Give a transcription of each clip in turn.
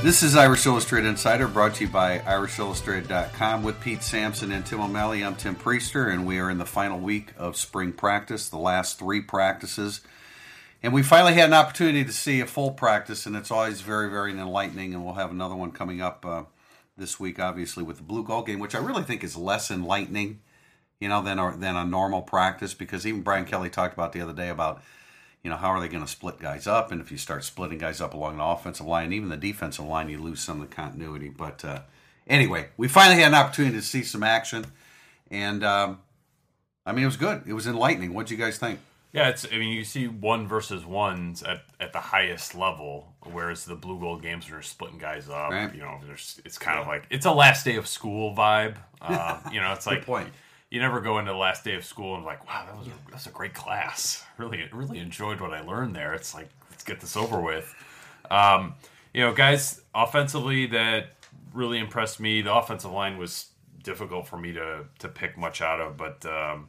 This is Irish Illustrated Insider brought to you by IrishIllustrated.com with Pete Sampson and Tim O'Malley. I'm Tim Prister, and we are in the final week of spring practice, the last three practices. And we finally had an opportunity to see a full practice, and it's always very, very enlightening. And we'll have another one coming up uh, this week, obviously, with the Blue Gold game, which I really think is less enlightening, you know, than than a normal practice. Because even Brian Kelly talked about the other day about you know, how are they going to split guys up? And if you start splitting guys up along the offensive line, even the defensive line, you lose some of the continuity. But uh, anyway, we finally had an opportunity to see some action, and um, I mean, it was good. It was enlightening. What do you guys think? Yeah, it's. I mean, you see one versus ones at, at the highest level, whereas the blue gold games you're splitting guys up, Right. you know, there's it's kind of like it's a last day of school vibe. Uh, you know, it's like point. You never go into the last day of school and like, wow, that was a, that was a great class. Really, really enjoyed what I learned there. It's like let's get this over with. Um, you know, guys, offensively that really impressed me. The offensive line was difficult for me to to pick much out of, but um,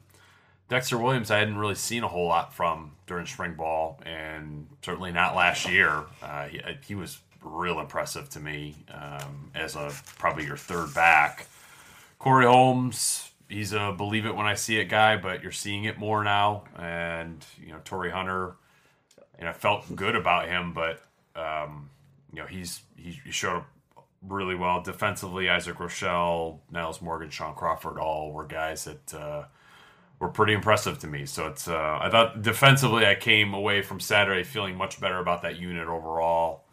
Dexter Williams, I hadn't really seen a whole lot from during spring ball, and certainly not last year. Uh, he, he was real impressive to me um, as a probably your third back. Corey Holmes, he's a believe it when I see it guy, but you're seeing it more now. And you know, Torii Hunter, and I felt good about him, but um, you know, he's he, he showed up really well defensively. Isaac Rochell, Nyles Morgan, Shaun Crawford, all were guys that. Uh, were pretty impressive to me. So it's uh, I thought defensively I came away from Saturday feeling much better about that unit overall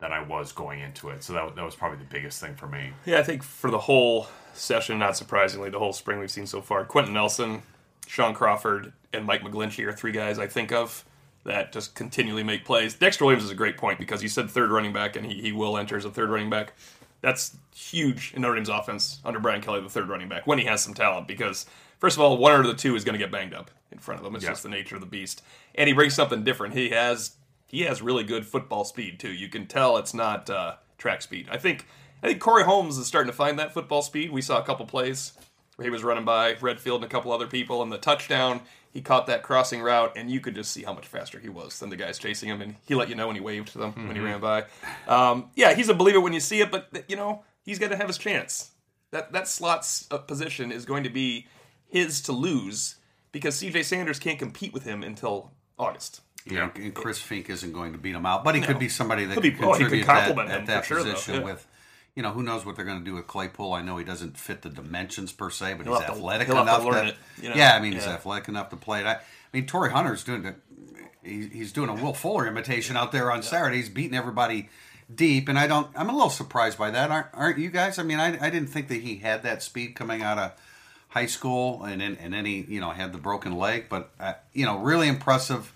than I was going into it. So that, that was probably the biggest thing for me. Yeah, I think for the whole session, not surprisingly, the whole spring we've seen so far, Quenton Nelson, Shaun Crawford, and Mike McGlinchey are three guys I think of that just continually make plays. Dexter Williams is a great point because you said third running back, and he, he will enter as a third running back. That's huge in Notre Dame's offense under Brian Kelly, the third running back, when he has some talent. Because, first of all, one out of the two is going to get banged up in front of him. It's Yeah. just the nature of the beast. And he brings something different. He has he has really good football speed too. You can tell it's not uh, track speed. I think I think Corey Holmes is starting to find that football speed. We saw a couple plays where he was running by Redfield and a couple other people, and the touchdown he caught that crossing route, and you could just see how much faster he was than the guys chasing him, and he let you know when he waved to them when he ran by. Um, yeah, he's a believer when you see it, but you know he's got to have his chance. That that slot's uh, position is going to be his to lose because C.J. Sanders can't compete with him until August. Yeah, and Chris Finke isn't going to beat him out, but he could be somebody that He'll could be- oh, he could contribute that, complement him at that for sure, position yeah. with. You know, who knows what they're going to do with Claypool? I know he doesn't fit the dimensions per se, but He'll he's athletic to enough that. it, you know? Yeah, I mean, he's athletic enough to play it. I, I mean, Torii Hunter's doing the, he, he's doing a Will Fuller imitation out there on Saturday. He's beating everybody deep, and I don't. I'm a little surprised by that. Aren't aren't you guys? I mean, I, I didn't think that he had that speed coming out of high school, and then and then he you know had the broken leg, but uh, you know really impressive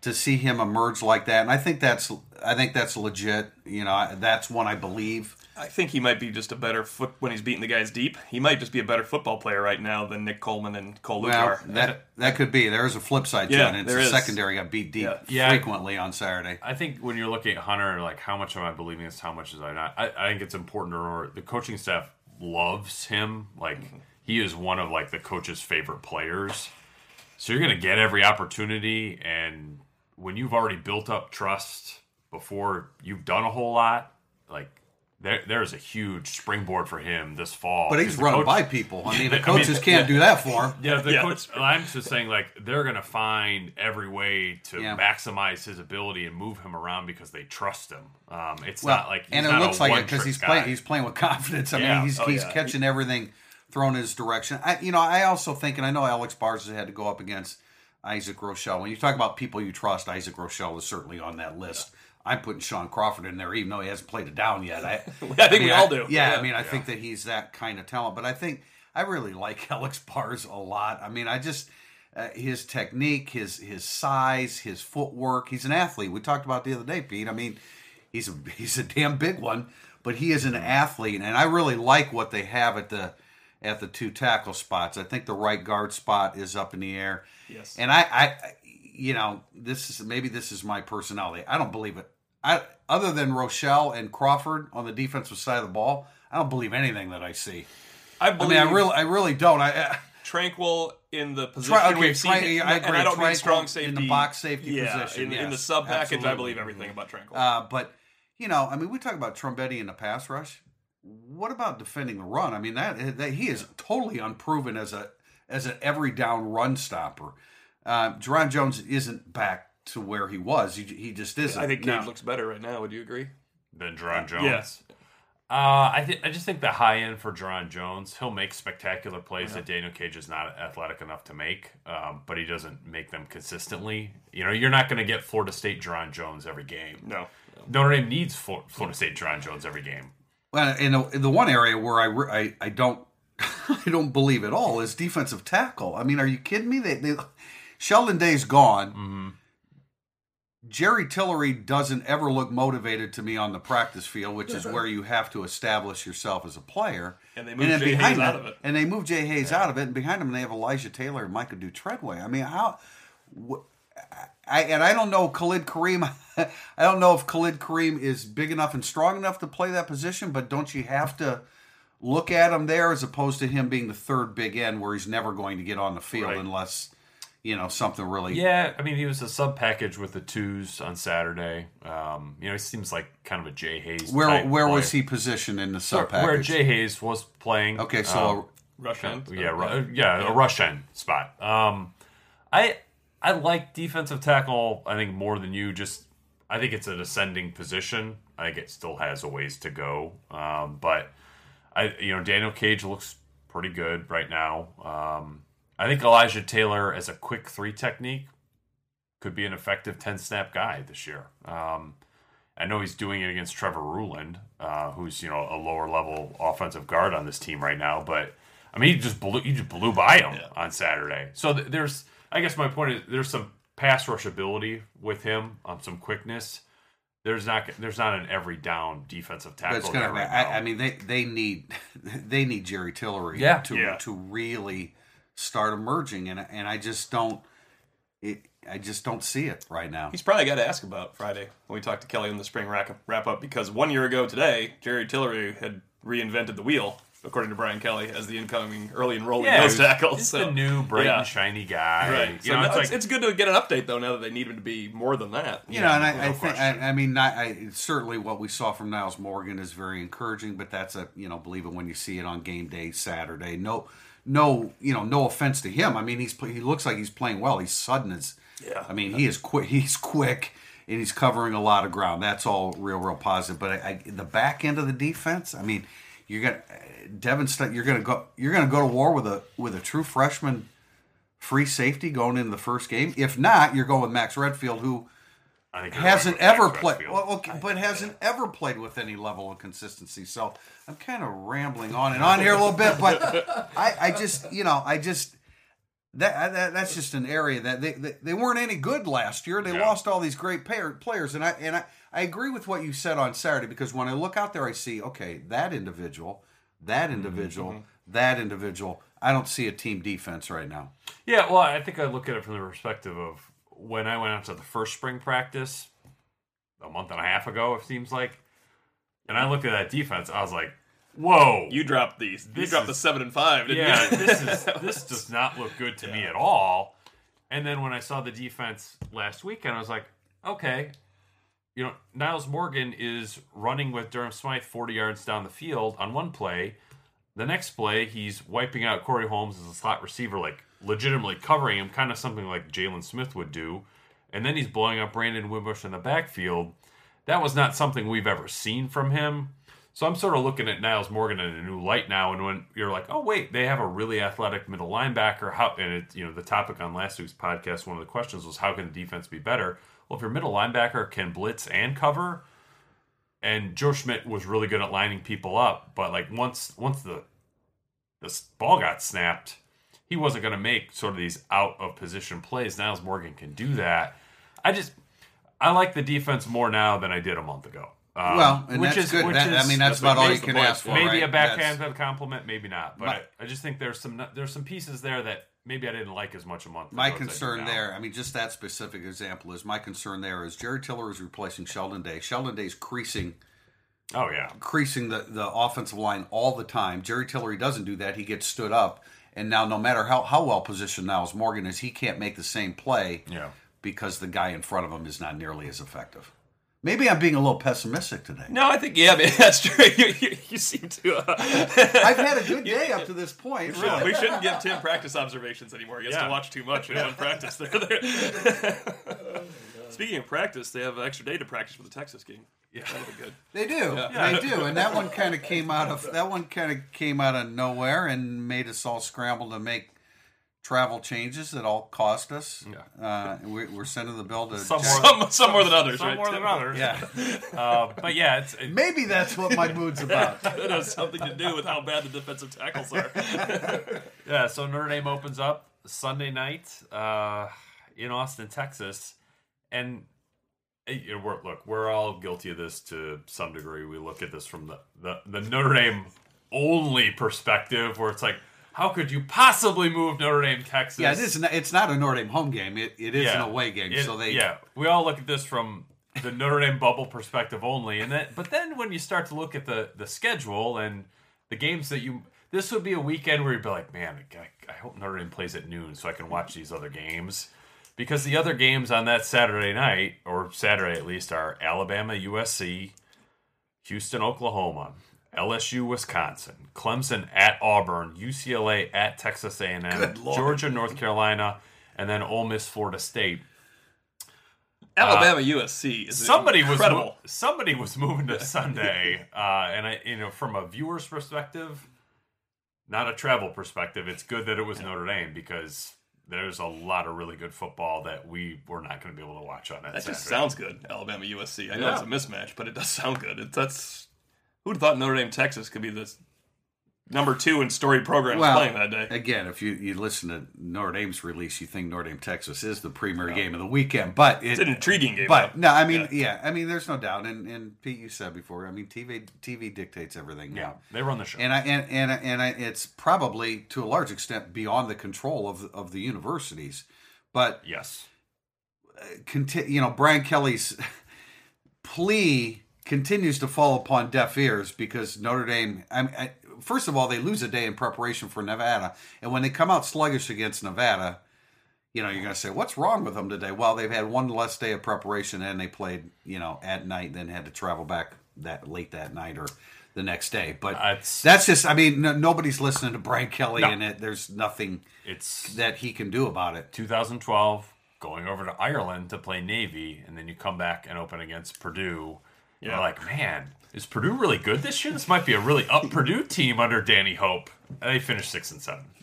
to see him emerge like that. And I think that's I think that's legit. You know, that's one I believe. I think he might be just a better foot when he's beating the guys deep. He might just be a better football player right now than Nick Coleman and Cole Well, Lucar. that that could be. There is a flip side to Yeah, it. And it's there the is. secondary got beat deep Yeah. Yeah. frequently on Saturday. I think when you're looking at Hunter, like how much am I believing this? How much is I not? I, I think it's important to remember the coaching staff loves him. Like mm-hmm. he is one of like the coach's favorite players. So you're going to get every opportunity, and when you've already built up trust before you've done a whole lot, like there there's a huge springboard for him this fall. But he's the running coach- by people. I mean, the I mean, coaches can't do that for him. yeah, the Yeah, coach. I'm just saying, like they're gonna find every way to Yeah. maximize his ability and move him around because they trust him. Um, it's Well, not like he's and it not looks a like it because he's guy. playing. He's playing with confidence. I Yeah. mean, he's Oh, he's yeah. catching everything thrown in his direction. I, you know, I also think, and I know Alex Bars has had to go up against Isaac Rochell. When you talk about people you trust, Isaac Rochell is certainly on that list. I'm putting Shaun Crawford in there, even though he hasn't played it down yet. I, I think we all do. Yeah, Yeah. I mean, I think that he's that kind of talent. But I think I really like Alex Bars a lot. I mean, I just uh, his technique, his his size, his footwork. He's an athlete. We talked about the other day, Pete. I mean, he's a he's a damn big one, but he is an athlete, and I really like what they have at the at the two tackle spots. I think the right guard spot is up in the air. Yes. And I, I you know, this is maybe this is my personality. I don't believe it. I other than Rochell and Crawford on the defensive side of the ball, I don't believe anything that I see. I I mean, I really, I really don't. I, I Tranquill in the position Try- okay, we've seen, try- him- I and I don't mean Tranquill strong in safety the box safety yeah, position, In, in the sub package, I believe everything about Tranquill. Uh, but you know, I mean, we talk about Trumbetti in the pass rush. What about defending the run? I mean, that, that he is totally unproven as a as an every down run stopper. Uh, Jarron Jones isn't back to where he was. He, he just isn't. I think Cage Now- looks better right now. Would you agree? than Jarron Jones. Yes. Uh, I th- I just think the high end for Jarron Jones, he'll make spectacular plays that Daniel Cage is not athletic enough to make, um, but he doesn't make them consistently. You know, you're not going to get Florida State Jarron Jones every game. No. Notre Dame needs Flo- Florida State Jarron Jones every game. Well, in the, in the one area where I, re- I I don't I don't believe at all is defensive tackle. I mean, are you kidding me? They, they Sheldon Day's gone. Mm-hmm. Jerry Tillery doesn't ever look motivated to me on the practice field, which is where you have to establish yourself as a player. And they move then Jay Hayes out of it. And they moved Jay Hayes out of it, and behind him they have Elijah Taylor and Micah Dew-Treadway. I mean, how? wh- I and I don't know Khalid Kareem. I don't know if Khalid Kareem is big enough and strong enough to play that position, but don't you have to look at him there as opposed to him being the third big end where he's never going to get on the field Right. unless you know something really Yeah, I mean, he was a sub package with the twos on Saturday. Um, you know, he seems like kind of a Jay Hayes. Where type where was he positioned in the sub package? Where Jay Hayes was playing. Okay, so um, Rush end. yeah, ru- yeah, a rush end spot. Um, I I like defensive tackle. I think more than you. Just I think it's an ascending position. I think it still has a ways to go. Um, but I you know Daniel Cage looks pretty good right now. Um, I think Elijah Taylor as a quick three technique could be an effective ten snap guy this year. Um, I know he's doing it against Trevor Ruhland, uh, who's you know a lower level offensive guard on this team right now. But I mean, he just blew he just blew by him on Saturday. So th- there's, I guess my point is there's some pass rush ability with him, um, some quickness. There's not there's not an every down defensive tackle. gonna. right I. I mean, they they need they need Jerry Tillery Yeah. to Yeah. to really start emerging, and and I just don't. It, I just don't see it right now. He's probably got to ask about Friday when we talked to Kelly in the spring wrap wrap up because one year ago today, Jerry Tillery had reinvented the wheel, according to Brian Kelly, as the incoming early enrollee yeah, nose tackle. He's so, the new bright yeah. and shiny guy. Right. You So know, it's it's, like it's good to get an update though. Now that they need him to be more than that. You know, and I, no I think question. I, I mean, not, I, certainly what we saw from Nyles Morgan is very encouraging. But that's a you know, believe it when you see it on game day Saturday. No, no, you know, no offense to him. I mean, he's he looks like he's playing well. He's sudden as Yeah. I mean, he is quick. He's quick. And he's covering a lot of ground. That's all real, real positive. But I, I, the back end of the defense, I mean, you're gonna Devin. St- you're gonna go. You're gonna go to war with a with a true freshman free safety going into the first game. If not, you're going with Max Redfield, who I think hasn't right ever played, well, okay, but hasn't ever played with any level of consistency. So I'm kind of rambling on and on here a little bit, but I, I just, you know, I just that, that that's just an area that they, they they weren't any good last year. They Yeah. lost all these great pair, players, and I and I, I agree with what you said on Saturday because when I look out there, I see okay that individual, that mm-hmm, individual, mm-hmm. that individual. I don't see a team defense right now. Yeah, well, I think I look at it from the perspective of when I went out to the first spring practice a month and a half ago, it seems like, and I looked at that defense, I was like, "Whoa, You dropped these. You dropped the seven and five, didn't yeah, you? this is this does not look good to me at all." And then when I saw the defense last weekend, I was like, "Okay." You know, Nyles Morgan is running with Durham Smythe 40 yards down the field on one play. The next play, he's wiping out Corey Holmes as a slot receiver, like legitimately covering him, kind of something like Jaylon Smith would do. And then he's blowing up Brandon Wimbush in the backfield. That was not something we've ever seen from him. So I'm sort of looking at Nyles Morgan in a new light now. And when you're like, oh wait, they have a really athletic middle linebacker. How and it, you know the topic on last week's podcast, one of the questions was how can the defense be better? Well, if your middle linebacker can blitz and cover, and Joe Schmidt was really good at lining people up, but like once once the this ball got snapped, he wasn't going to make sort of these out of position plays. Nyles Morgan can do that. I just I like the defense more now than I did a month ago. Um, Well, and that's good. That- I mean, that's that's about all you can ask for. maybe right? a backhand That's- compliment, maybe not. But My- I, I just think there's some there's some pieces there that maybe I didn't like as much a month. My ago as I concern there, I mean, just that specific example is my concern there is Jerry Tiller is replacing Sheldon Day. Sheldon Day's creasing Oh yeah, creasing the, the offensive line all the time. Jerry Tillery doesn't do that. He gets stood up. And now, no matter how, how well positioned Nyles Morgan is, he can't make the same play yeah. because the guy in front of him is not nearly as effective. Maybe I'm being a little pessimistic today. No, I think yeah, man, that's true. You, you, you seem to. Uh, I've had a good day up to this point. Yeah, Really. we shouldn't give Tim practice observations anymore. He has Yeah. to watch too much in one practice. There, there. Speaking of practice, they have an extra day to practice for the Texas game. Yeah, that'll be good. They do. They do. And that one kind of came out of that one kind of came out of nowhere and made us all scramble to make travel changes that all cost us. Uh, we, we're sending the bill to Some Jack- more, Some, some more than others, some right? more than others. Yeah. Uh, but yeah, it's it, Maybe that's what my mood's about. That has something to do with how bad the defensive tackles are. yeah. So Notre Dame opens up Sunday night uh, in Austin, Texas, and you know, we're, look, we're all guilty of this to some degree. We look at this from the the, the Notre Dame only perspective, where it's like, how could you possibly move Notre Dame, Texas? Yeah, it is. Not, it's not a Notre Dame home game. It, it is Yeah. an away game. It- so they yeah, we all look at this from the Notre Dame bubble perspective only, and then but then when you start to look at the the schedule and the games that you this would be a weekend where you'd be like, man, I, I hope Notre Dame plays at noon so I can watch these other games because the other games on that Saturday night or Saturday at least are Alabama, USC, Houston, Oklahoma. LSU, Wisconsin, Clemson at Auburn, UCLA at Texas A&M, Georgia, North Carolina, and then Ole Miss, Florida State. Alabama USC is somebody was incredible. mo- somebody was moving to Sunday, uh, and I, you know, from a viewer's perspective, not a travel perspective, it's good that it was Notre Dame because there's a lot of really good football that we were not going to be able to watch on that. That just sounds good, Alabama USC. I know Yeah. it's a mismatch, but it does sound good. It, that's who'd have thought Notre Dame Texas could be this number two in story programs well, playing that day. again, if you, you listen to Notre Dame's release, you think Notre Dame Texas is the premier game of the weekend. But it, It's an intriguing game. But though. no, I mean, Yeah. yeah. I mean, there's no doubt, and and Pete, you said before, I mean, TV TV dictates everything Yeah, now, they run the show. and I and and and I, it's probably to a large extent beyond the control of of the universities, but yes, conti- you know, Brian Kelly's plea continues to fall upon deaf ears because Notre Dame. I, I, first of all, they lose a day in preparation for Nevada, and when they come out sluggish against Nevada, you know, you're going to say, "What's wrong with them today?" Well, they've had one less day of preparation, and they played, you know, at night, then had to travel back that late that night or the next day. But Uh, that's just. I mean, no, nobody's listening to Brian Kelly, No. and it, there's nothing it's that he can do about it. 2012 going over to Ireland to play Navy, and then you come back and open against Purdue. Yeah. You're like, man, is Purdue really good this year? This might be a really up Purdue team under Danny Hope. And they finished six and seven.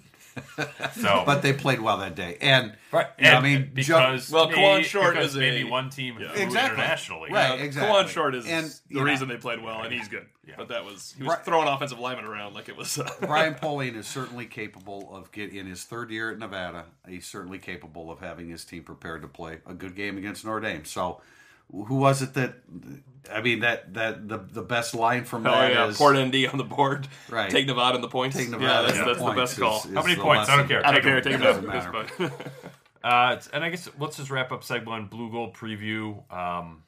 So, But they played well that day, and right, you know, and I mean, ju- because Well, maybe, Kawann Short because is a- maybe one team Yeah. Exactly. internationally. Right. Uh, exactly. Kawann Short is And, the you know- reason they played well, and he's good. But that was he was Right. throwing offensive linemen around like it was. Uh, Brian Polian is certainly capable of get in his third year at Nevada. He's certainly capable of having his team prepared to play a good game against Notre Dame. So, who was it that? I mean, that that the the best line from oh that yeah, is Port ND on the board. Right. Take Nevada in the points. Take yeah, Nevada that's, in that's the the best call. points is- How many the points? I don't care. I don't Take care. them. Take it Doesn't matter. Uh, it's- and I guess let's just wrap up segment one, Blue Gold preview. Um,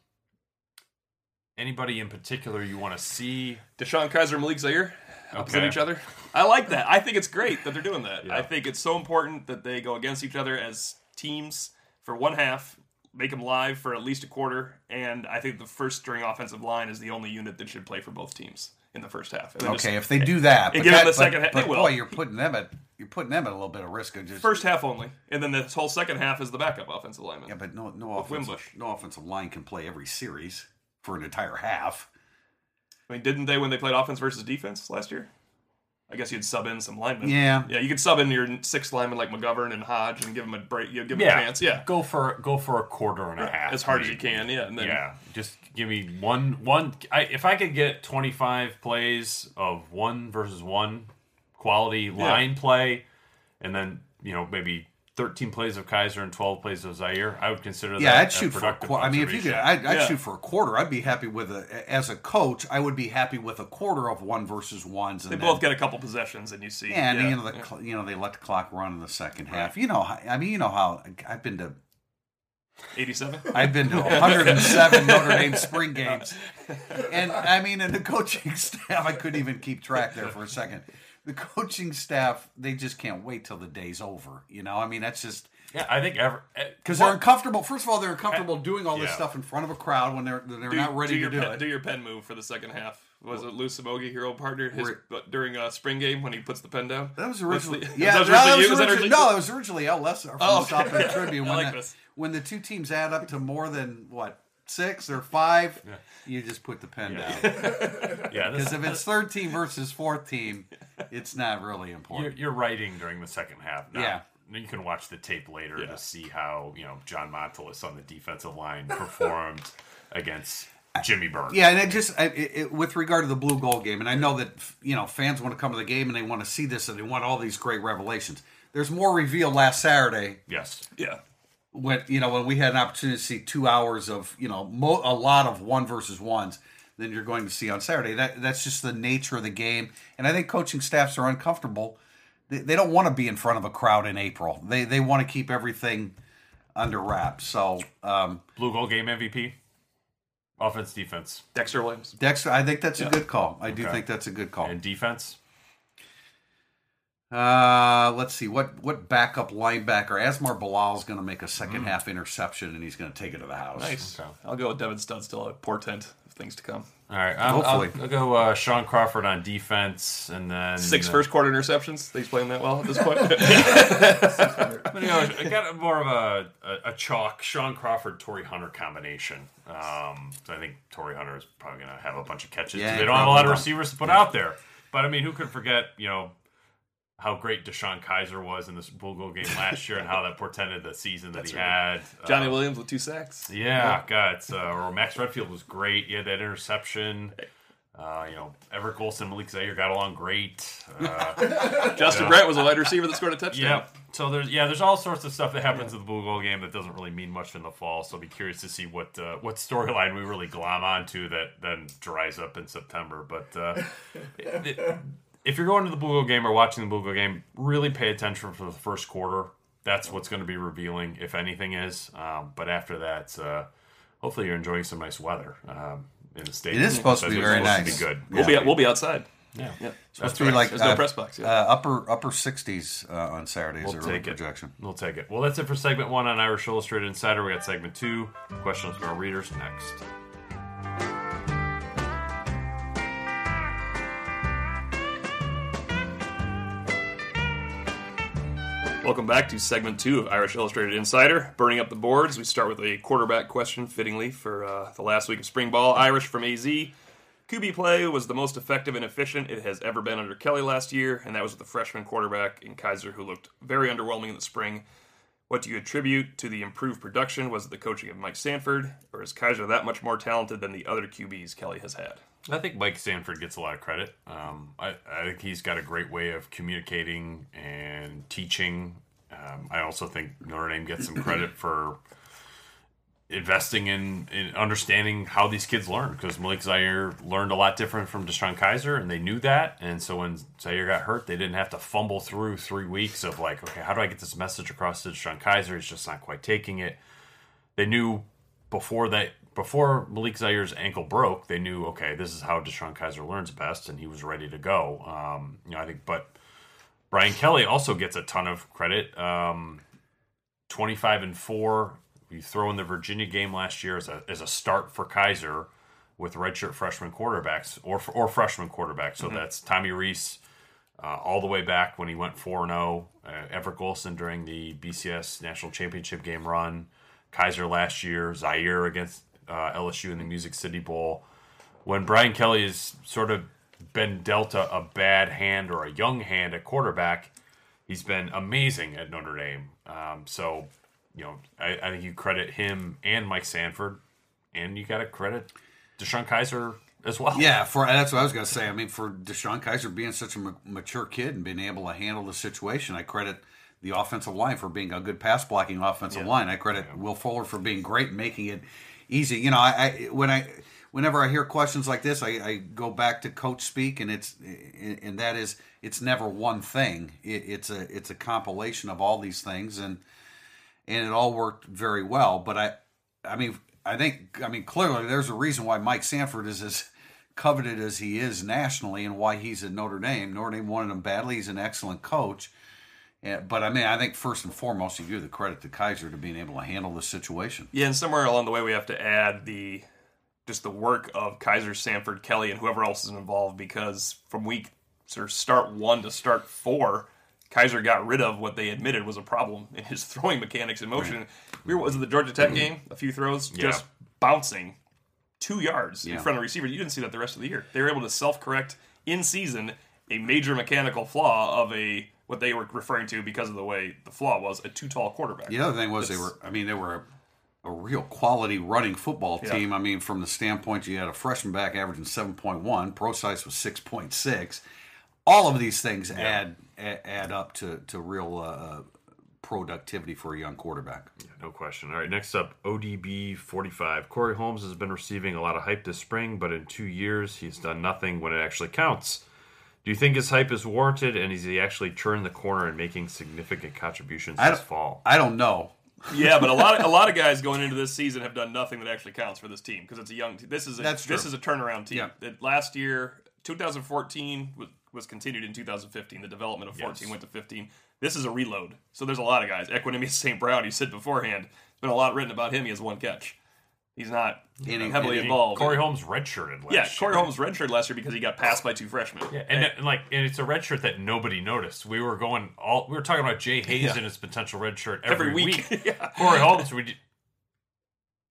anybody in particular you want to see? DeShone Kizer, Malik Zaire, opposite Okay. each other. I like that. I think it's great that they're doing that. Yeah. I think it's so important that they go against each other as teams for one half, make them live for at least a quarter, and I think the first string offensive line is the only unit that should play for both teams in the first half. And Okay, just- if they do that, And but give them that- the but- second half- But they will. boy, you're putting them at you're putting them at a little bit of risk of just first half only, and then this whole second half is the backup offensive lineman. Yeah, but no no offensive Wimbush. no offensive line can play every series for an entire half. I mean, didn't they when they played offense versus defense last year? I guess you'd sub in some linemen. Yeah. yeah, you could sub in your sixth lineman like McGovern and Hodge and give them a break. You know, give them Yeah, a chance. Yeah, Go for go for a quarter and a half as hard as you can. Yeah, and then yeah, just give me one one. I, if I could get twenty five plays of one versus one quality line play, and then you know maybe 13 plays of Kizer and 12 plays of Zaire, I would consider Yeah, that I'd shoot a for a quarter. I mean, if you could. I'd, I'd Yeah. shoot for a quarter. I'd be happy with a. As a coach, I would be happy with a quarter of one versus ones. And They then- both get a couple possessions, and you see. Yeah, and yeah, you know the yeah. you know they let the clock run in the second half. You know, I mean, you know how I've been to 87. I've been to 107 Notre Dame spring games, and I mean, in the coaching staff, I couldn't even keep track there for a second. The coaching staff, they just can't wait till the day's over. You know, I mean, that's just yeah, I think ever because they're uncomfortable. First of all, they're uncomfortable doing all this Yeah. stuff in front of a crowd when they're they're Do, not ready do to do pen, it. Do your pen move for the second half. Was it Lou Somogyi, your old partner, his, Where- uh, during a spring game when he puts the pen down? That was originally, the- yeah. was that that originally was you? Was originally- originally- no, it was originally Al Lesar from Oh, the South okay. Bend Tribune. When, like the, when the two teams add up to more than what six or five, you just put the pen down. yeah, Because if it's third team versus fourth team, it's not really you're, important. you're writing during the second half. Now, Yeah. You can watch the tape later Yeah. to see how you know John Montelus on the defensive line performed against Jimmy Byrne. Yeah, and it just I, it, it, with regard to the blue gold game, and I know that you know fans want to come to the game and they want to see this and they want all these great revelations. There's more revealed last Saturday Yes. Yeah. When you know when we had an opportunity to see two hours of you know mo- a lot of one versus ones than you're going to see on Saturday. That that's just the nature of the game, and I think coaching staffs are uncomfortable. They, they don't want to be in front of a crowd in April. They they want to keep everything under wraps. So um, Blue Gold game MVP. Offense, defense, Dexter Williams. Dexter, I think that's Yeah. a good call. I do think that's a good call. and defense. Uh, let's see what what backup linebacker Asmar Bilal is going to make a second Mm. half interception and he's going to take it to the house. Nice. Okay. I'll go with Devin Studstill, a portent of things to come. All right, I'll, I'll, Hopefully. I'll go uh, Shaun Crawford on defense, and then Six uh, first quarter interceptions. He's playing that well at this point. I'm gonna go- I got more of a, a, a chalk Shaun Crawford Torii Hunter combination. Um, so I think Torii Hunter is probably going to have a bunch of catches. Yeah, they don't have a lot of receivers to put out there. But I mean, who could forget? You know how great DeShone Kizer was in this Blue Gold game last year, and how that portended the season that That's he right. had. Johnny Uh, Williams with two sacks. Yeah, God, it's, uh, or Max Redfield was great. He had that interception. Uh, you know, Everett Golson, Malik Zaire got along great. Uh, Justin Yeah. Brent was a wide receiver that scored a touchdown. yeah. So there's yeah, there's all sorts of stuff that happens in the Blue Gold game that doesn't really mean much in the fall. So I'll be curious to see what uh, what storyline we really glom onto that then dries up in September. But uh, it- it- if you're going to the Blue Gold game or watching the Blue Gold game, really pay attention for the first quarter. That's what's going to be revealing, if anything is. Um, but after that, uh, hopefully you're enjoying some nice weather um, in the state. It is supposed to be very nice. be good. We'll be we'll be outside. Yeah. Yeah. Supposed to be like There's no uh, press box. Yeah. uh, upper upper 60s uh, on Saturdays. We'll take it. projection. We'll take it. Well, that's it for segment one on Irish Illustrated Insider. We got segment two, questions from our readers next. Welcome back to segment two of Irish Illustrated Insider. Burning up the boards, we start with a quarterback question, fittingly, for uh, the last week of spring ball. Irish from AZ. QB play was the most effective and efficient it has ever been under Kelly last year, and that was with the freshman quarterback in Kizer, who looked very underwhelming in the spring. What do you attribute to the improved production? Was it the coaching of Mike Sanford, or is Kizer that much more talented than the other QBs Kelly has had? I think Mike Sanford gets a lot of credit. Um, I, I think he's got a great way of communicating and teaching. Um, I also think Notre Dame gets some credit for investing in, in understanding how these kids learn because Malik Zaire learned a lot different from DeShone Kizer, and they knew that. And so when Zaire got hurt, they didn't have to fumble through three weeks of like, okay, how do I get this message across to DeShone Kizer? He's just not quite taking it. They knew before that before Malik Zaire's ankle broke, they knew okay, this is how DeShone Kizer learns best, and he was ready to go. Um, you know, I think, but Brian Kelly also gets a ton of credit. Um, Twenty-five and four. You throw in the Virginia game last year as a as a start for Kizer with redshirt freshman quarterbacks or or freshman quarterbacks. So that's Tommy Rees. Uh, all the way back when he went 4 0, uh, Everett Golson during the BCS National Championship game run, Kizer last year, Zaire against uh, LSU in the Music City Bowl. When Brian Kelly has sort of been dealt a, a bad hand or a young hand at quarterback, he's been amazing at Notre Dame. Um, so, you know, I, I think you credit him and Mike Sanford, and you got to credit DeShone Kizer as well. Yeah, for that's what I was going to say. I mean, for DeShone Kizer being such a mature kid and being able to handle the situation, I credit the offensive line for being a good pass blocking offensive Yeah. line. I credit Will Fuller for being great and making it easy. You know, I, I when I whenever I hear questions like this, I, I go back to coach speak, and it's and that is it's never one thing. It, it's a it's a compilation of all these things, and and it all worked very well. But I, I mean, I think I mean clearly there's a reason why Mike Sanford is as coveted as he is nationally, and why he's at Notre Dame. Notre Dame wanted him badly. He's an excellent coach. Yeah, but I mean, I think first and foremost, you give the credit to Kizer to being able to handle the situation. Yeah, and somewhere along the way, we have to add the just the work of Kizer, Sanford, Kelly, and whoever else is involved. Because from week sort of start one to start four, Kizer got rid of what they admitted was a problem in his throwing mechanics and motion. We were, was it the Georgia Tech game? A few throws Yeah. just bouncing two yards in front of the receiver. You didn't see that the rest of the year. They were able to self-correct in season a major mechanical flaw of a what they were referring to because of the way the flaw was a too tall quarterback. The other thing was they were, I mean, they were a, a real quality running football Yeah. team. I mean, from the standpoint you had a freshman back averaging 7.1, pro size was 6.6. All of these things add, add add up to, to real uh, productivity for a young quarterback. No question. All right, next up, ODB 45. Corey Holmes has been receiving a lot of hype this spring, but in two years, he's done nothing when it actually counts. Do you think his hype is warranted, and is he actually turned the corner and making significant contributions I this fall? I don't know. Yeah, but a lot of a lot of guys going into this season have done nothing that actually counts for this team because it's a young. team. This is a, That's this is a turnaround team. Yeah. That last year, 2014 was, was continued in 2015. The development of 14 Yes. went to 15. This is a reload. So there's a lot of guys. Equanimeous St. Brown, you said beforehand. There's been a lot written about him. He has one catch. He's not And he- heavily and involved. Corey Holmes redshirted last year. yeah, year. Corey Holmes redshirted last year because he got passed by two freshmen. Yeah, and, and like, and it's a red shirt that nobody noticed. We were going all, we were talking about Jay Hayes Yeah. and his potential red shirt Every every, week. week. Yeah. Corey Holmes, we,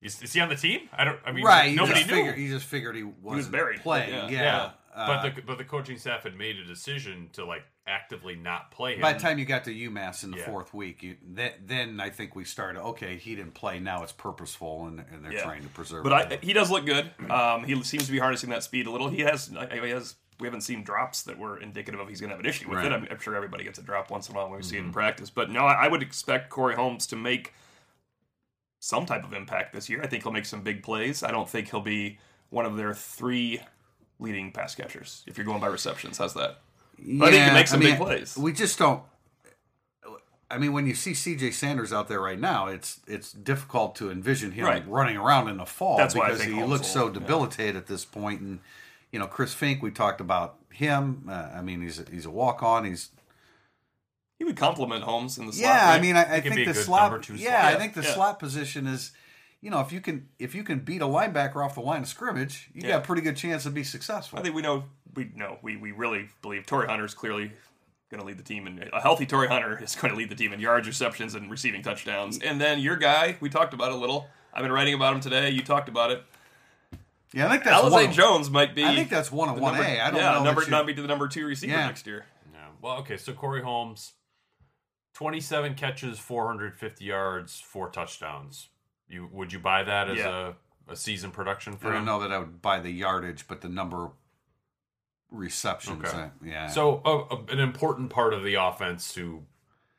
is, is he on the team? I don't. I mean, Right. You nobody just knew. Figured, you just figured he wasn't buried. playing. Yeah. Yeah. yeah, Uh, but the but the coaching staff had made a decision to like actively not play him. By the time you got to UMass in the Yeah. fourth week, you, then, then I think we started. Okay, he didn't play. Now it's purposeful, and, and they're Yeah. trying to preserve. But. I, he does look good. Um, he seems to be harnessing that speed a little. He has, he has. We haven't seen drops that were indicative of he's going to have an issue with Right. it. I'm, I'm sure everybody gets a drop once in a while when we see it in practice. But no, I, I would expect Corey Holmes to make some type of impact this year. I think he'll make some big plays. I don't think he'll be one of their three leading pass catchers. If you're going by receptions, how's that? But I think he can make some big plays. We just don't. I mean, when you see C.J. Sanders out there right now, it's it's difficult to envision him Right. running around in the fall That's because think he Holmes looks will- so yeah. debilitated at this point. And you know, Chris Fink, we talked about him. Uh, I mean, he's a, he's a walk on. He's He would complement Holmes in the slot. yeah. I mean, I, I think the slot. number two yeah, slot. I think the Yeah. slot position is. You know, if you can if you can beat a linebacker off the line of scrimmage, you Yeah. got a pretty good chance to be successful. I think we know we know we, we really believe Torii Hunter is clearly going to lead the team, and a healthy Torii Hunter is going to lead the team in yards, receptions, and receiving touchdowns. And then your guy, we talked about it a little. I've been writing about him today. You talked about it. yeah, I think that's one. Alizé Jones might be. I think that's one of one number- A. I don't yeah, know. number that you- not be the number two receiver Yeah. next year. Yeah. Well, okay. So Corey Holmes, twenty-seven catches, four hundred fifty yards, four touchdowns. You would you buy that as Yeah. a, a season production for I don't him? know that I would buy the yardage, but the number of receptions. Okay. yeah. So a, a- an important part of the offense who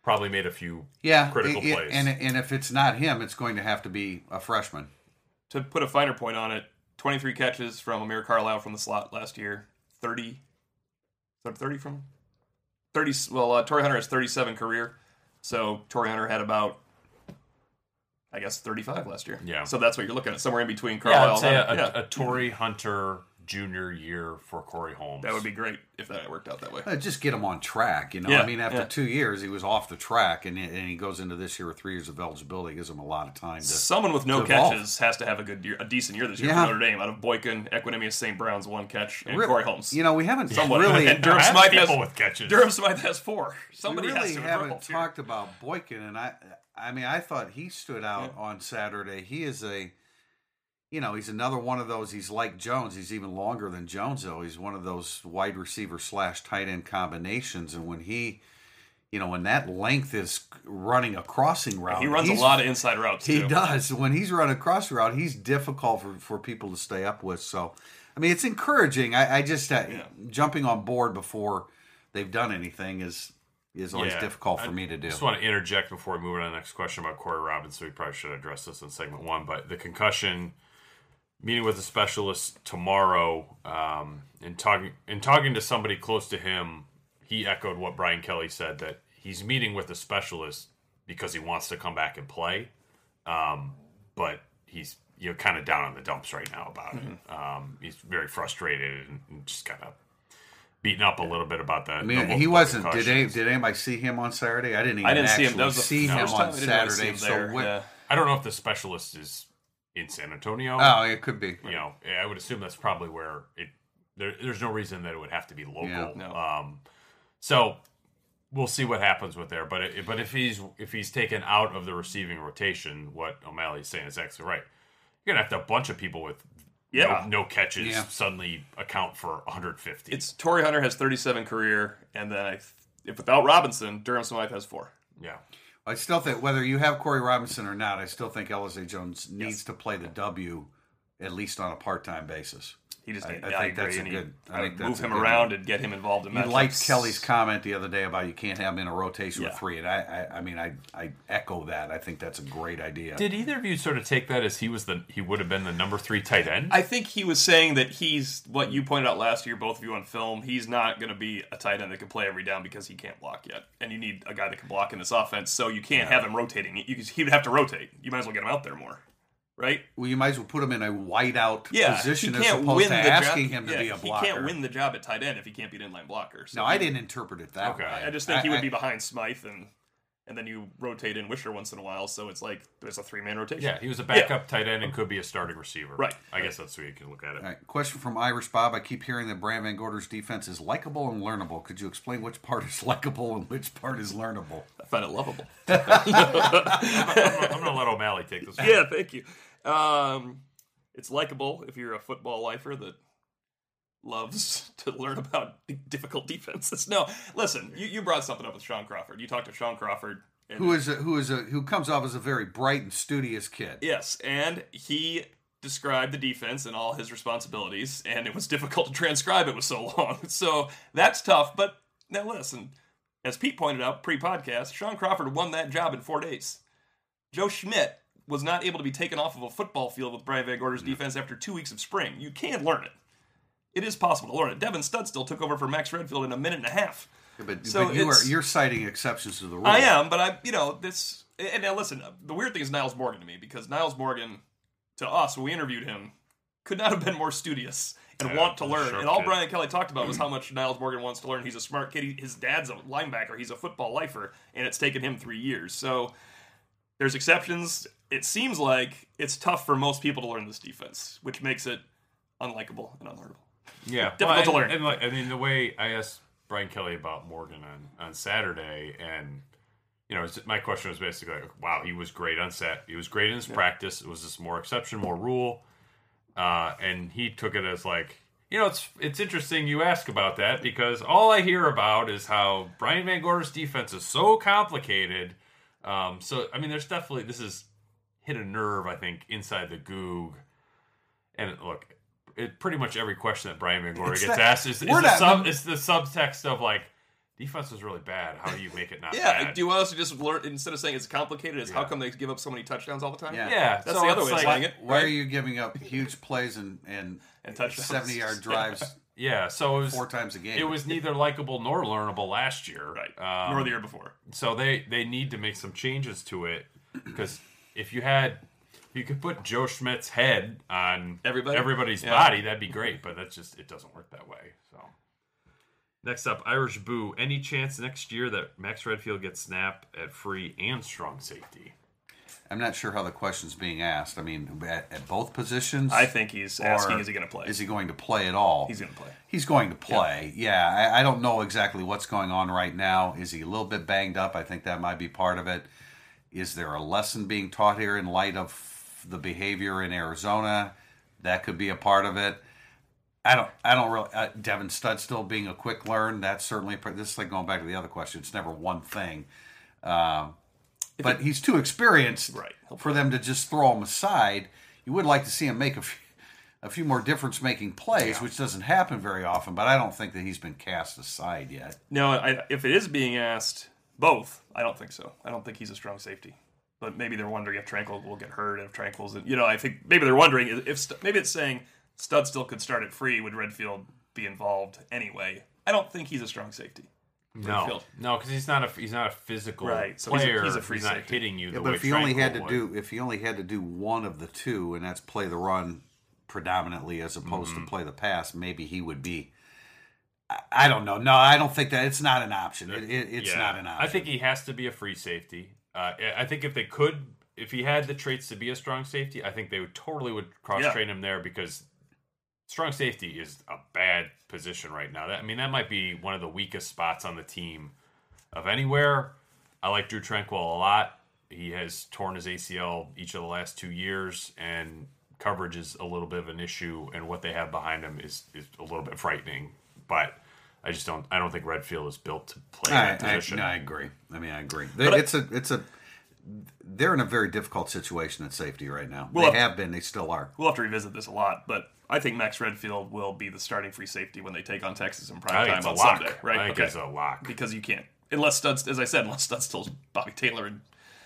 probably made a few yeah, critical it- it- plays. and and if it's not him, it's going to have to be a freshman. To put a finer point on it, 23 catches from Amir Carlisle from the slot last year. 30. Is that 30 from? 30. Well, uh, Torii Hunter has 37 career. So Torii Hunter had about, I guess, 35 last year. Yeah. So that's what you're looking at, somewhere in between yeah, Carlisle I'd say and a, Hunter. yeah. a Torii Hunter junior year for Corey Holmes. that would be great if that worked out that way. Uh, Just get him on track. You know, Yeah, I mean, after yeah. two years, he was off the track, and, and he goes into this year with three years of eligibility. Gives him a lot of time to. Someone with no catches has to have a good year, a decent year this year Yeah. for Notre Dame. Out of Boykin, Equanimeous St. Brown's one catch, and Re- Corey Holmes. You know, we haven't Someone. really. And Durham I have Smythe has with catches. Durham Smythe has four. we Somebody really has to haven't involve here. talked about Boykin, and I, I mean, I thought he stood out on Saturday. He is a, you know, he's another one of those. He's like Jones. He's even longer than Jones, though. He's one of those wide receiver slash tight end combinations, and when he, you know, when that length is running a crossing route, He runs a lot of inside routes. He too. does. When he's running a cross route, he's difficult for, for people to stay up with. So, I mean, it's encouraging. I, I just uh, Yeah. jumping on board before they've done anything is, is always Yeah, difficult for I me to do. I just want to interject before we move on to the next question about Corey Robinson. We probably should address this in segment one, but the concussion meeting with a specialist tomorrow, um, and talking and talking to somebody close to him, he echoed what Brian Kelly said that he's meeting with a specialist because he wants to come back and play, um, but he's you know kind of down on the dumps right now about it. Um, he's very frustrated and, and just kind of beaten up a little bit about that. I mean, he wasn't. Did any, did anybody see him on Saturday? I didn't even I didn't see him. That was the see him on time really see Saturday. him So what? yeah. I don't know if the specialist is in San Antonio. Oh, it could be. you know, I would assume that's probably where it. There, there's no reason that it would have to be local. Yeah. No. Um, so we'll see what happens with there. But it, but if he's if he's taken out of the receiving rotation, what O'Malley's saying is actually right. You're gonna have to a bunch of people with Yeah. no, no catches Yeah. suddenly account for 150. It's Torii Hunter has 37 career, and then I, if without Robinson, Durham Smythe has four. yeah. I still think whether you have Corey Robinson or not, I still think Alizé Jones needs Yes. to play the W at least on a part-time basis. He just, I- I, I I think that's a good- I I think would that's move him around one. and get him involved in You matchups. liked Kelly's comment the other day about you can't have him in a rotation with three, and I, I, I mean, I, I echo that. I think that's a great idea. Did either of you sort of take that as he was the he would have been the number three tight end? I think he was saying that he's what you pointed out last year, both of you on film. He's not going to be a tight end that can play every down because he can't block yet, and you need a guy that can block in this offense. So you can't have him rotating. You, he would have to rotate. You might as well get him out there more, right? well, you might as well put him in a whiteout Yeah, position as opposed to asking job. him to yeah, be a blocker. He can't win the job at tight end if he can't be an inline blocker. So No, I didn't interpret it that Okay. way. I just think he would I- be behind Smythe and and then you rotate in Weishar once in a while. So it's like there's a three man rotation. yeah, he was a backup tight end and could be a starting receiver. Right. I guess that's the way you can look at it. All right, question from Irish Bob. I keep hearing that Brian Van Gorder's defense is likable and learnable. Could you explain which part is likable and which part is learnable? I find it lovable. I'm gonna let O'Malley take this. One. yeah, thank you. Um, it's likable if you're a football lifer that loves to learn about d- difficult defenses. No, listen, you, you brought something up with Shaun Crawford. You talked to Shaun Crawford. And Who is a, who is a, who comes off as a very bright and studious kid? Yes, and he described the defense and all his responsibilities, and it was difficult to transcribe it was so long. So that's tough. But now listen, as Pete pointed out pre-podcast, Shaun Crawford won that job in four days. Joe Schmidt was not able to be taken off of a football field with Brian Van Gorder's defense after two weeks of spring. You can learn it. It is possible to learn it. Devin Studstill took over for Max Redfield in a minute and a half. Yeah, but, So but you are you're citing exceptions to the rule. I am, but I, you know, this. And now listen, the weird thing is Nyles Morgan to me because Nyles Morgan, to us when we interviewed him, could not have been more studious and Yeah, want to learn. sharp And all kid. Brian Kelly talked about was how much Nyles Morgan wants to learn. He's a smart kid. He, his dad's a linebacker. He's a football lifer, and it's taken him three years. So there's exceptions. It seems like it's tough for most people to learn this defense, which makes it unlikable and unlearnable. Yeah, Difficult well, to learn. And like, I mean, the way I asked Brian Kelly about Morgan on, on Saturday, and you know, my question was basically, like, wow, he was great on set. He was great in his practice. It was just more exception, more rule, uh, and he took it as like, you know, it's it's interesting you ask about that because all I hear about is how Brian Van Gorder's defense is so complicated. Um, so I mean, there's definitely this is hit a nerve I think inside the Gug, and look, it pretty much every question that Brian Van gets that- asked is, is the not- sub is the subtext of like defense is really bad. How do you make it not Yeah. bad? Do you want us to just learn instead of saying it's complicated? Is how come they give up so many touchdowns all the time? Yeah. yeah, That's so the other way of like- saying it. Why are you giving up huge plays and and, And touchdowns. seventy yard drives Yeah, so it was four times a game? it was neither likable nor learnable last year. Right. Um, Nor the year before. so they they need to make some changes to it because if you had if you could put Joe Schmidt's head on Everybody? everybody's Yeah. body, that'd be great. But that's just it doesn't work that way. So next up, Irish Boo. Any chance next year that Max Redfield gets snap at free and strong safety? I'm not sure how the question's being asked. I mean, at, at both positions. I think he's asking, is he going to play? Is he going to play at all? He's going to play. He's going to play. Yeah, I, I don't know exactly what's going on right now. Is he a little bit banged up? I think that might be part of it. Is there a lesson being taught here in light of the behavior in Arizona? That could be a part of it. I don't. I don't really. Uh, Devin Studstill being a quick learn. That's certainly. This is like going back to the other question. It's never one thing. Um, but he's too experienced Right. for them to just throw him aside. You would like to see him make a few, a few more difference making plays, which doesn't happen very often. But I don't think that he's been cast aside yet. No, I, if it is being asked, both, I don't think so. I don't think he's a strong safety. But maybe they're wondering if Tranquill will get hurt, if Tranquill's, you know, I think maybe they're wondering if St- maybe it's saying Studstill could start it free. Would Redfield be involved anyway? I don't think he's a strong safety. No, Redfield. no, because he's not a he's not a physical Right, so he's a- player. he's a free not safety. hitting you. Yeah, the but way if he only had to would. do if he only had to do one of the two, and that's play the run predominantly as opposed Mm-hmm. to play the pass, maybe he would be. I, I don't know. No, I don't think that it's not an option. It, it, it's Yeah. not an option. I think he has to be a free safety. Uh, I think if they could, if he had the traits to be a strong safety, I think they would totally would cross train him there because strong safety is a bad position right now. That, I mean, that might be one of the weakest spots on the team of anywhere. I like Drew Tranquill a lot. He has torn his ACL each of the last two years, and coverage is a little bit of an issue. And what they have behind him is is a little bit frightening. But I just don't. I don't think Redfield is built to play I, that I, position. no, I agree. I mean, I agree. it's a it's a they're in a very difficult situation at safety right now. Well, they have been. They still are. We'll have to revisit this a lot, but I think Max Redfield will be the starting free safety when they take on Texas in I prime time on. Sunday, right? I think it's a lock. because you can't unless Studs, as I said, unless Studs tells Bobby Taylor and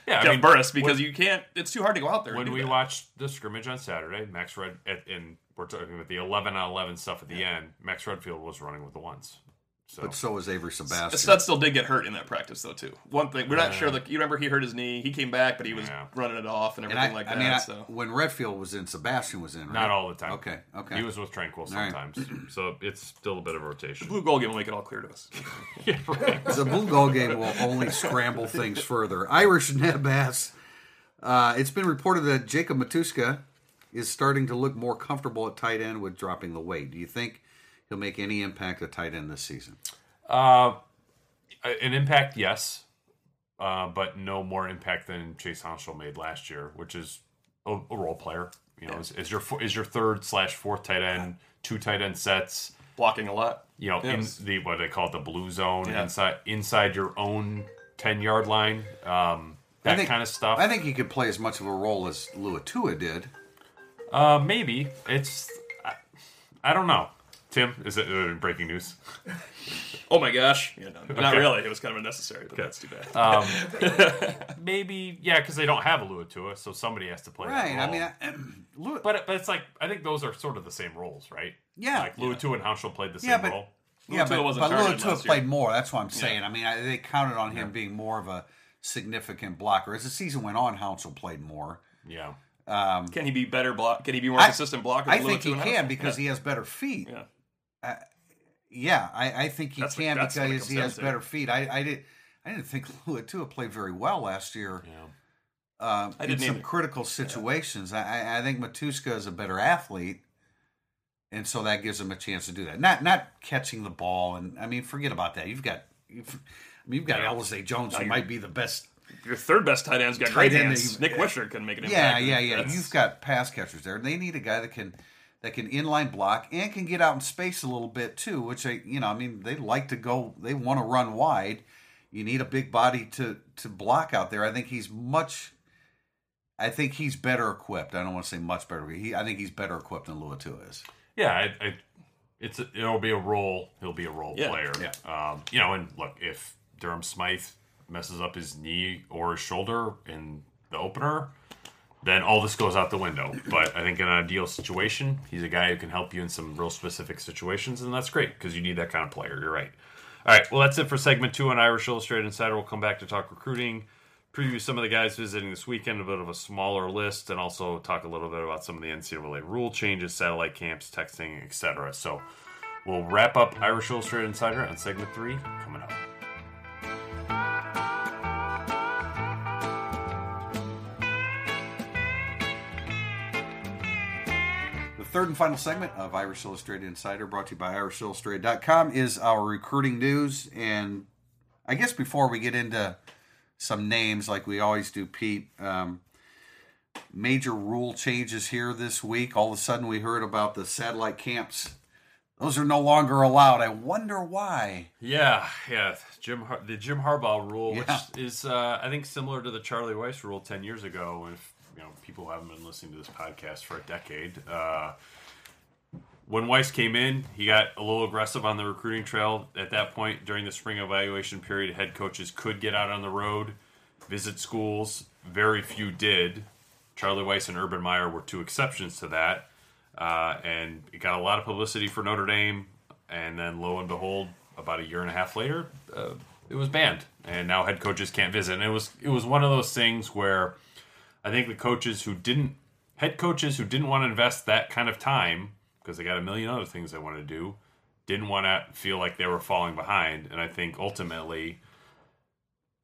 Yeah, I Jeff mean, Burris, because when- you can't. It's too hard to go out there. when we that. watched the scrimmage on Saturday, Max Red at, and we're talking about the eleven on eleven stuff at the end. Max Redfield was running with the ones. So But so is Avery Sebastian. Studstill did get hurt in that practice though too. One thing we're not sure. Like you remember, he hurt his knee. He came back, but he was Yeah. running it off and and everything I, like I that. mean, I, so when Redfield was in, Sebastian was in. Right? not all the time. Okay. Okay. He was with Tranquill right. sometimes, so it's still a bit of a rotation. Blue Gold game will make it all clear to us. the Blue Gold game will only scramble things further. Irish Nebass. Uh, it's been reported that Jacob Matuska is starting to look more comfortable at tight end with dropping the weight. Do you think he'll make any impact at tight end this season? Uh, an impact, yes, uh, but no more impact than Chase Hounshell made last year, which is a, a role player. You know, is, is your is your third slash fourth tight end, two tight end sets. Blocking a lot. You know, Yes. in the what they call it, the blue zone Yeah. inside inside your own ten yard line. Um, that think- kind of stuff. I think he could play as much of a role as Luatua did. uh, maybe it's. I, I don't know. Tim, is it uh, breaking news? Oh my gosh! Yeah, no, not Okay. really. It was kind of unnecessary, but that's too bad. Um, maybe, yeah, because they don't have a Luatua, so somebody has to play. that Right. I role. mean, I, um, Lua, But but it's like I think those are sort of the same roles, right? Yeah. like Luatua and Hounshell played the same Yeah, but- role. yeah, Luatua but, wasn't but targeted Luatua last year. played more. That's what I'm saying. I mean, I, they counted on him being more of a significant blocker. As the season went on, Hounshell played more. Yeah, um, Can he be better block? Can he be more I- consistent blocker? I than think Luatua he and can House? because yeah. he has better feet. Yeah. Yeah, I, I think he That's can what because he has better feet. I, I did I didn't think Luatua played very well last year. yeah. Uh, I in some either. critical situations. I I, I think Matuska is a better athlete, and so that gives him a chance to do that. Not not catching the ball, and I mean, forget about that. You've got you've, I mean, you've got Yeah. Alizé Jones, who might be the best. Your third best tight end's got Tight great end hands. Nic Weishar couldn't make an Yeah, yeah, yeah. That's- You've got pass catchers there. They need a guy that can that can inline block and can get out in space a little bit too. Which I, you know, I mean, they like to go. They want to run wide. You need a big body to to block out there. I think he's much. I think he's better equipped. I don't want to say much better. He, I think he's better equipped than Luatua is. yeah. I, I, it's a, it'll be a role. He'll be a role Yeah, player. yeah. Um, you know, and look, if Durham Smythe messes up his knee or his shoulder in the opener, then all this goes out the window. But I think in an ideal situation, he's a guy who can help you in some real specific situations, and that's great because you need that kind of player. You're right. All right, well, that's it for segment two on Irish Illustrated Insider. We'll come back to talk recruiting, preview some of the guys visiting this weekend, a bit of a smaller list, and also talk a little bit about some of the NCAA rule changes, satellite camps, texting, etc. So we'll wrap up Irish Illustrated Insider on segment three coming up. Third and final segment of Irish Illustrated Insider, brought to you by IrishIllustrated.com, is our recruiting news. And I guess before we get into some names, like we always do, Pete, um, major rule changes here this week. All of a sudden, we heard about the satellite camps. Those are no longer allowed. I wonder why. Yeah, yeah. Jim, Har- the Jim Harbaugh rule, Yeah. which is, uh, I think, similar to the Charlie Weis rule ten years ago. If you know people haven't been listening to this podcast for a decade, uh, when Weis came in, he got a little aggressive on the recruiting trail. At that point, during the spring evaluation period, head coaches could get out on the road, visit schools. Very few did. Charlie Weis and Urban Meyer were two exceptions to that. Uh, and it got a lot of publicity for Notre Dame. And then, lo and behold, about a year and a half later, uh, it was banned, and now head coaches can't visit. And it was it was one of those things where I think the coaches who didn't head coaches who didn't want to invest that kind of time because they got a million other things they want to do didn't want to feel like they were falling behind. And I think ultimately,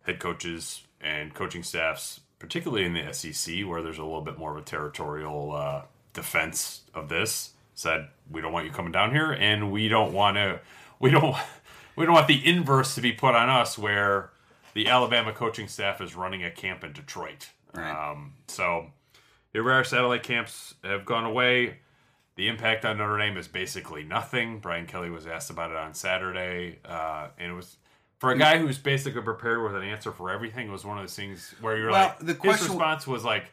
head coaches and coaching staffs, particularly in the SEC, where there's a little bit more of a territorial uh, defense of this, said we don't want you coming down here, and we don't want to, we don't, we don't want the inverse to be put on us, where the Alabama coaching staff is running a camp in Detroit. Right. Um, so satellite camps have gone away. The impact on Notre Dame is basically nothing. Brian Kelly was asked about it on Saturday, uh, and it was for a guy who's basically prepared with an answer for everything. It was one of those things where you're Well, like, the his question- response was like,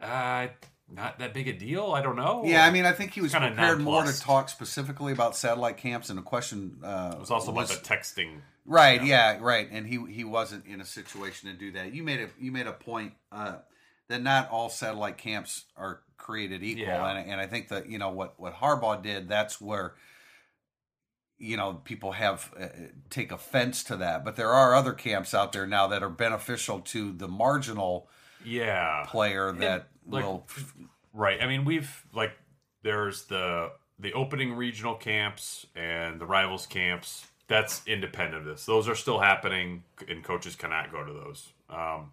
uh, not that big a deal. I don't know. Yeah, I mean, I think he was prepared more to talk specifically about satellite camps, and the question uh, it was also about the texting. Right. Yeah. Right. And he he wasn't in a situation to do that. You made a you made a point uh, that not all satellite camps are created equal, Yeah. and and I think that you know what what Harbaugh did. That's where you know people have uh, take offense to that. But there are other camps out there now that are beneficial to the marginal Yeah, player that like- will. Right. I mean, we've like there's the the opening regional camps and the rivals camps. That's independent of this. Those are still happening, and coaches cannot go to those. Um,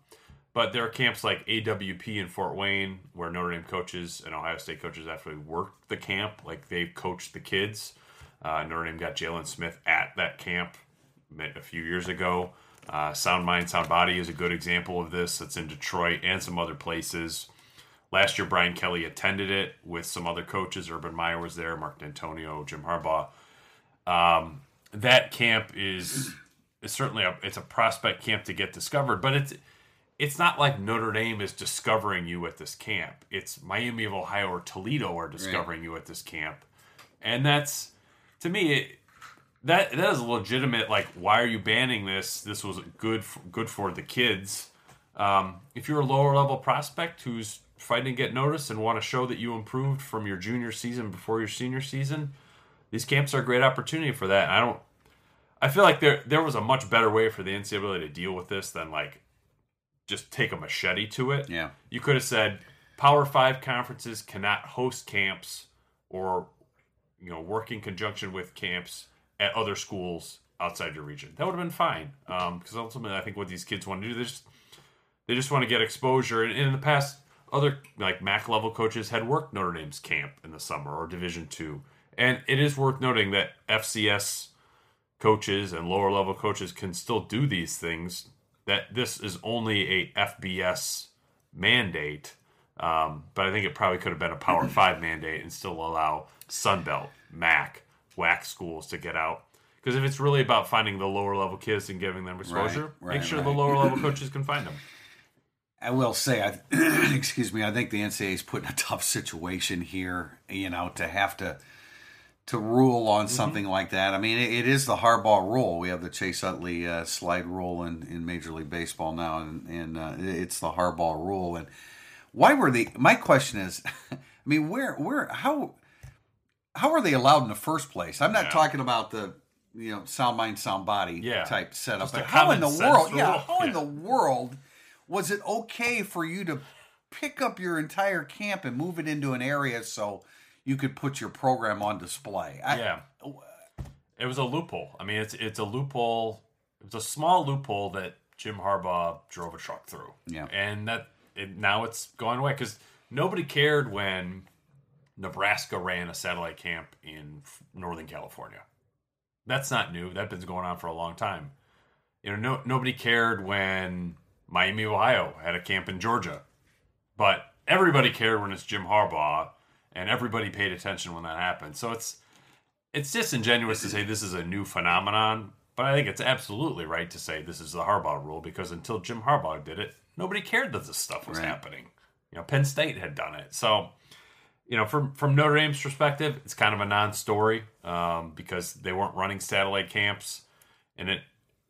but there are camps like AWP in Fort Wayne, where Notre Dame coaches and Ohio State coaches actually work the camp, like they've coached the kids. Uh, Notre Dame got Jaylon Smith at that camp a few years ago. Uh, Sound Mind, Sound Body is a good example of this. That's in Detroit and some other places. Last year, Brian Kelly attended it with some other coaches. Urban Meyer was there, Mark Dantonio, Jim Harbaugh. Um, that camp is is certainly a it's a prospect camp to get discovered, but it's it's not like Notre Dame is discovering you at this camp. It's Miami of Ohio or Toledo are discovering you at this camp, and that's to me it, that that is legitimate like why are you banning this? This was good for, good for the kids. Um, if you're a lower level prospect who's fighting to get noticed and want to show that you improved from your junior season before your senior season, these camps are a great opportunity for that. I don't. I feel like there there was a much better way for the NCAA to deal with this than like just take a machete to it. Yeah. You could have said Power Five conferences cannot host camps or you know work in conjunction with camps at other schools outside your region. That would have been fine um, because ultimately I think what these kids want to do they just they just want to get exposure. And in the past, other like MAC level coaches had worked Notre Dame's camp in the summer or Division two, and it is worth noting that FCS coaches and lower level coaches can still do these things. That this is only a FBS mandate, um, but I think it probably could have been a Power Five mandate and still allow Sunbelt, MAC, WAC schools to get out. Because if it's really about finding the lower level kids and giving them exposure, right, make sure right. the lower level coaches can find them. I will say, I, excuse me, I think the NCAA is put in a tough situation here. You know, to have to to rule on something like that. I mean, it, it is the Harbaugh rule. We have the Chase Utley uh, slide rule in, in Major League Baseball now, and, and uh, it's the Harbaugh rule. And why were they? My question is, I mean, where, where, how, how are they allowed in the first place? I'm not Yeah. talking about the you know sound mind, sound body Yeah. type setup. But how in the world? Yeah, rule. how in the world was it okay for you to pick up your entire camp and move it into an area so you could put your program on display? I, Yeah. It was a loophole. I mean, it's it's a loophole. It was a small loophole that Jim Harbaugh drove a truck through. Yeah. and that it, now it's going away because nobody cared when Nebraska ran a satellite camp in Northern California. That's not new. That's been going on for a long time. You know, no, nobody cared when Miami, Ohio had a camp in Georgia, but everybody cared when it's Jim Harbaugh, and everybody paid attention when that happened. So it's it's disingenuous to say this is a new phenomenon, but I think it's absolutely right to say this is the Harbaugh rule because until Jim Harbaugh did it, nobody cared that this stuff was Right. happening. You know, Penn State had done it. So you know, from from Notre Dame's perspective, it's kind of a non-story um, because they weren't running satellite camps, and it,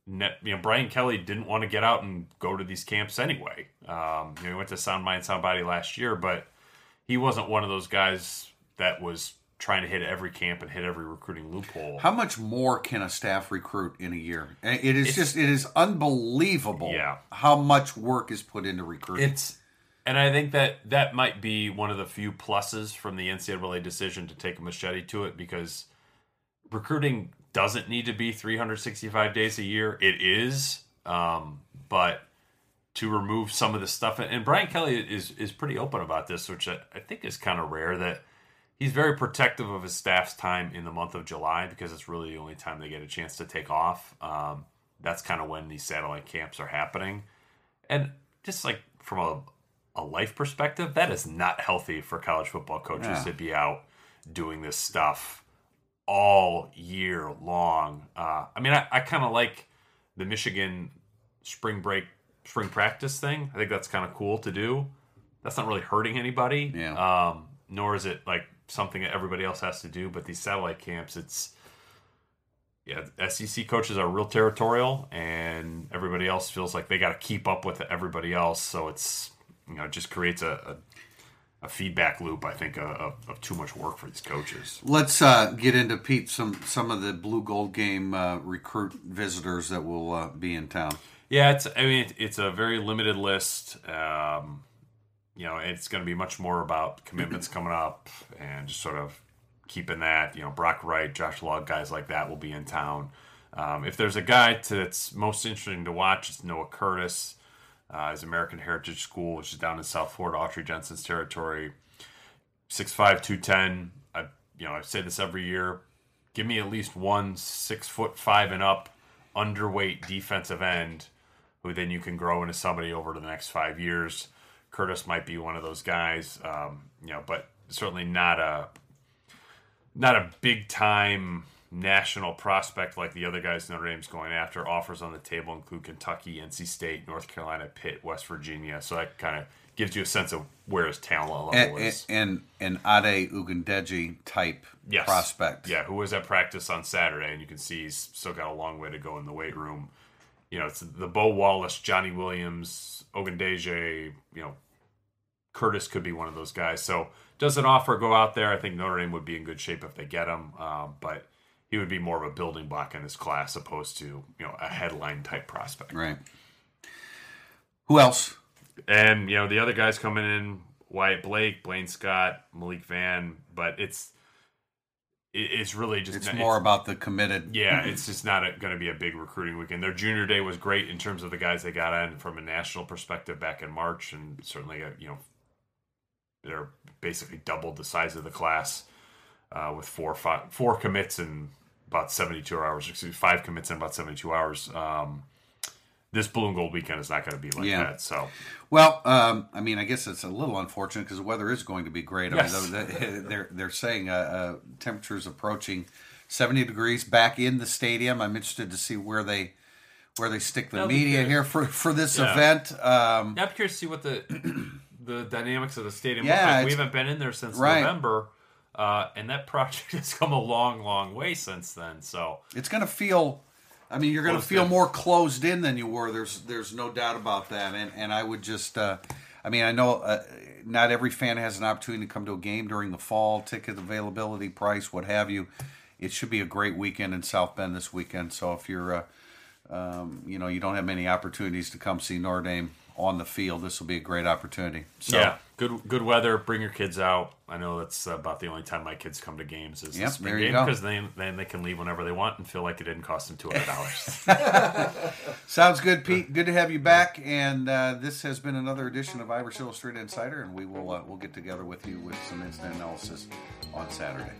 you know, Brian Kelly didn't want to get out and go to these camps anyway. Um, you know, he went to Sound Mind, Sound Body last year, but he wasn't one of those guys that was trying to hit every camp and hit every recruiting loophole. How much more can a staff recruit in a year? It is it's, just it is unbelievable. Yeah. how much work is put into recruiting. It's and I think that that might be one of the few pluses from the NCAA decision to take a machete to it because recruiting doesn't need to be 365 days a year. It is, um, but to remove some of the stuff, and Brian Kelly is is pretty open about this, which I, I think is kind of rare. That he's very protective of his staff's time in the month of July because it's really the only time they get a chance to take off. Um, that's kind of when these satellite camps are happening, and just like from a a life perspective, that is not healthy for college football coaches yeah. to be out doing this stuff all year long. Uh, I mean, I, I kind of like the Michigan spring break, spring practice thing. I think that's kind of cool to do. That's not really hurting anybody. Yeah. Um, nor is it like something that everybody else has to do. But these satellite camps, it's yeah, SEC coaches are real territorial, and everybody else feels like they got to keep up with everybody else. So it's you know, it just creates a, a, a feedback loop. I think of, of, too much work for these coaches. Let's uh, get into Pete some some of the blue gold game uh, recruit visitors that will uh, be in town. Yeah, it's I mean it's a very limited list. Um, you know, it's going to be much more about commitments coming up and just sort of keeping that. You know, Brock Wright, Josh Lugg, guys like that will be in town. Um, if there's a guy that's most interesting to watch, it's Noah Curtis uh, his American Heritage School, which is down in South Florida, Autry Denson's territory. 6'5", 210. I you know I say this every year. Give me at least one six foot five and up underweight defensive end who then you can grow into somebody over the next five years. Curtis might be one of those guys, um, you know, but certainly not a not a big time national prospect like the other guys Notre Dame's going after. Offers on the table include Kentucky, NC State, North Carolina, Pitt, West Virginia. So that kind of gives you a sense of where his talent level and, is. And an Ade Ogundeji type yes. prospect. Yeah, who was at practice on Saturday, and you can see he's still got a long way to go in the weight room. You know, it's the Bo Wallace, Johnny Williams, Ogundeji, you know, Curtis could be one of those guys. So does an offer go out there? I think Notre Dame would be in good shape if they get him. Um, but he would be more of a building block in his class opposed to you know a headline type prospect. Right. Who else? And you know the other guys coming in: Wyatt Blake, Blaine Scott, Malik Van. But it's it's really just it's not, more it's, about the committed. Yeah, it's just not going to be a big recruiting weekend. Their junior day was great in terms of the guys they got in from a national perspective back in March, and certainly uh, you know they're basically doubled the size of the class uh, with four five, four commits in about 72 hours. Excuse me, five commits in about 72 hours. Um, this blue and gold weekend is not going to be like yeah. that. So, well, um, I mean, I guess it's a little unfortunate because the weather is going to be great. I yes. mean, they're they're saying uh, uh, temperatures approaching 70 degrees back in the stadium. I'm interested to see where they where they stick the media here for for this yeah. event. Um, yeah, I'm curious to see what the the dynamics of the stadium yeah, like. We haven't been in there since right. November. Uh, and that project has come a long, long way since then. So it's going to feel. I mean, you're going to feel in. more closed in than you were. There's there's no doubt about that. And and I would just. Uh, I mean, I know uh, not every fan has an opportunity to come to a game during the fall. Ticket availability, price, what have you. It should be a great weekend in South Bend this weekend. So if you're, uh, um, you know, you don't have many opportunities to come see Notre Dame on the field, this will be a great opportunity. So, yeah, good good weather. Bring your kids out. I know that's about the only time my kids come to games is yep, the spring game because then then they can leave whenever they want and feel like it didn't cost them two hundred dollars. Sounds good, Pete. Good to have you back. And uh, this has been another edition of Irish Illustrated Insider, and we will uh, we'll get together with you with some instant analysis on Saturday.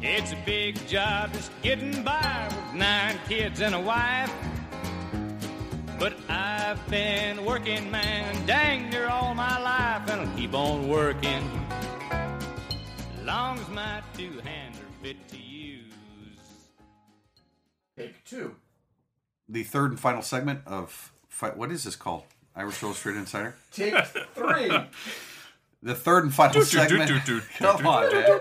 It's a big job just getting by with nine kids and a wife. But I've been working, man, dang near all my life, and I'll keep on working. Long as my two hands are fit to use. Take two. The third and final segment of what is this called? Irish Illustrated Insider. Take three. the third and final segment. Come on, man.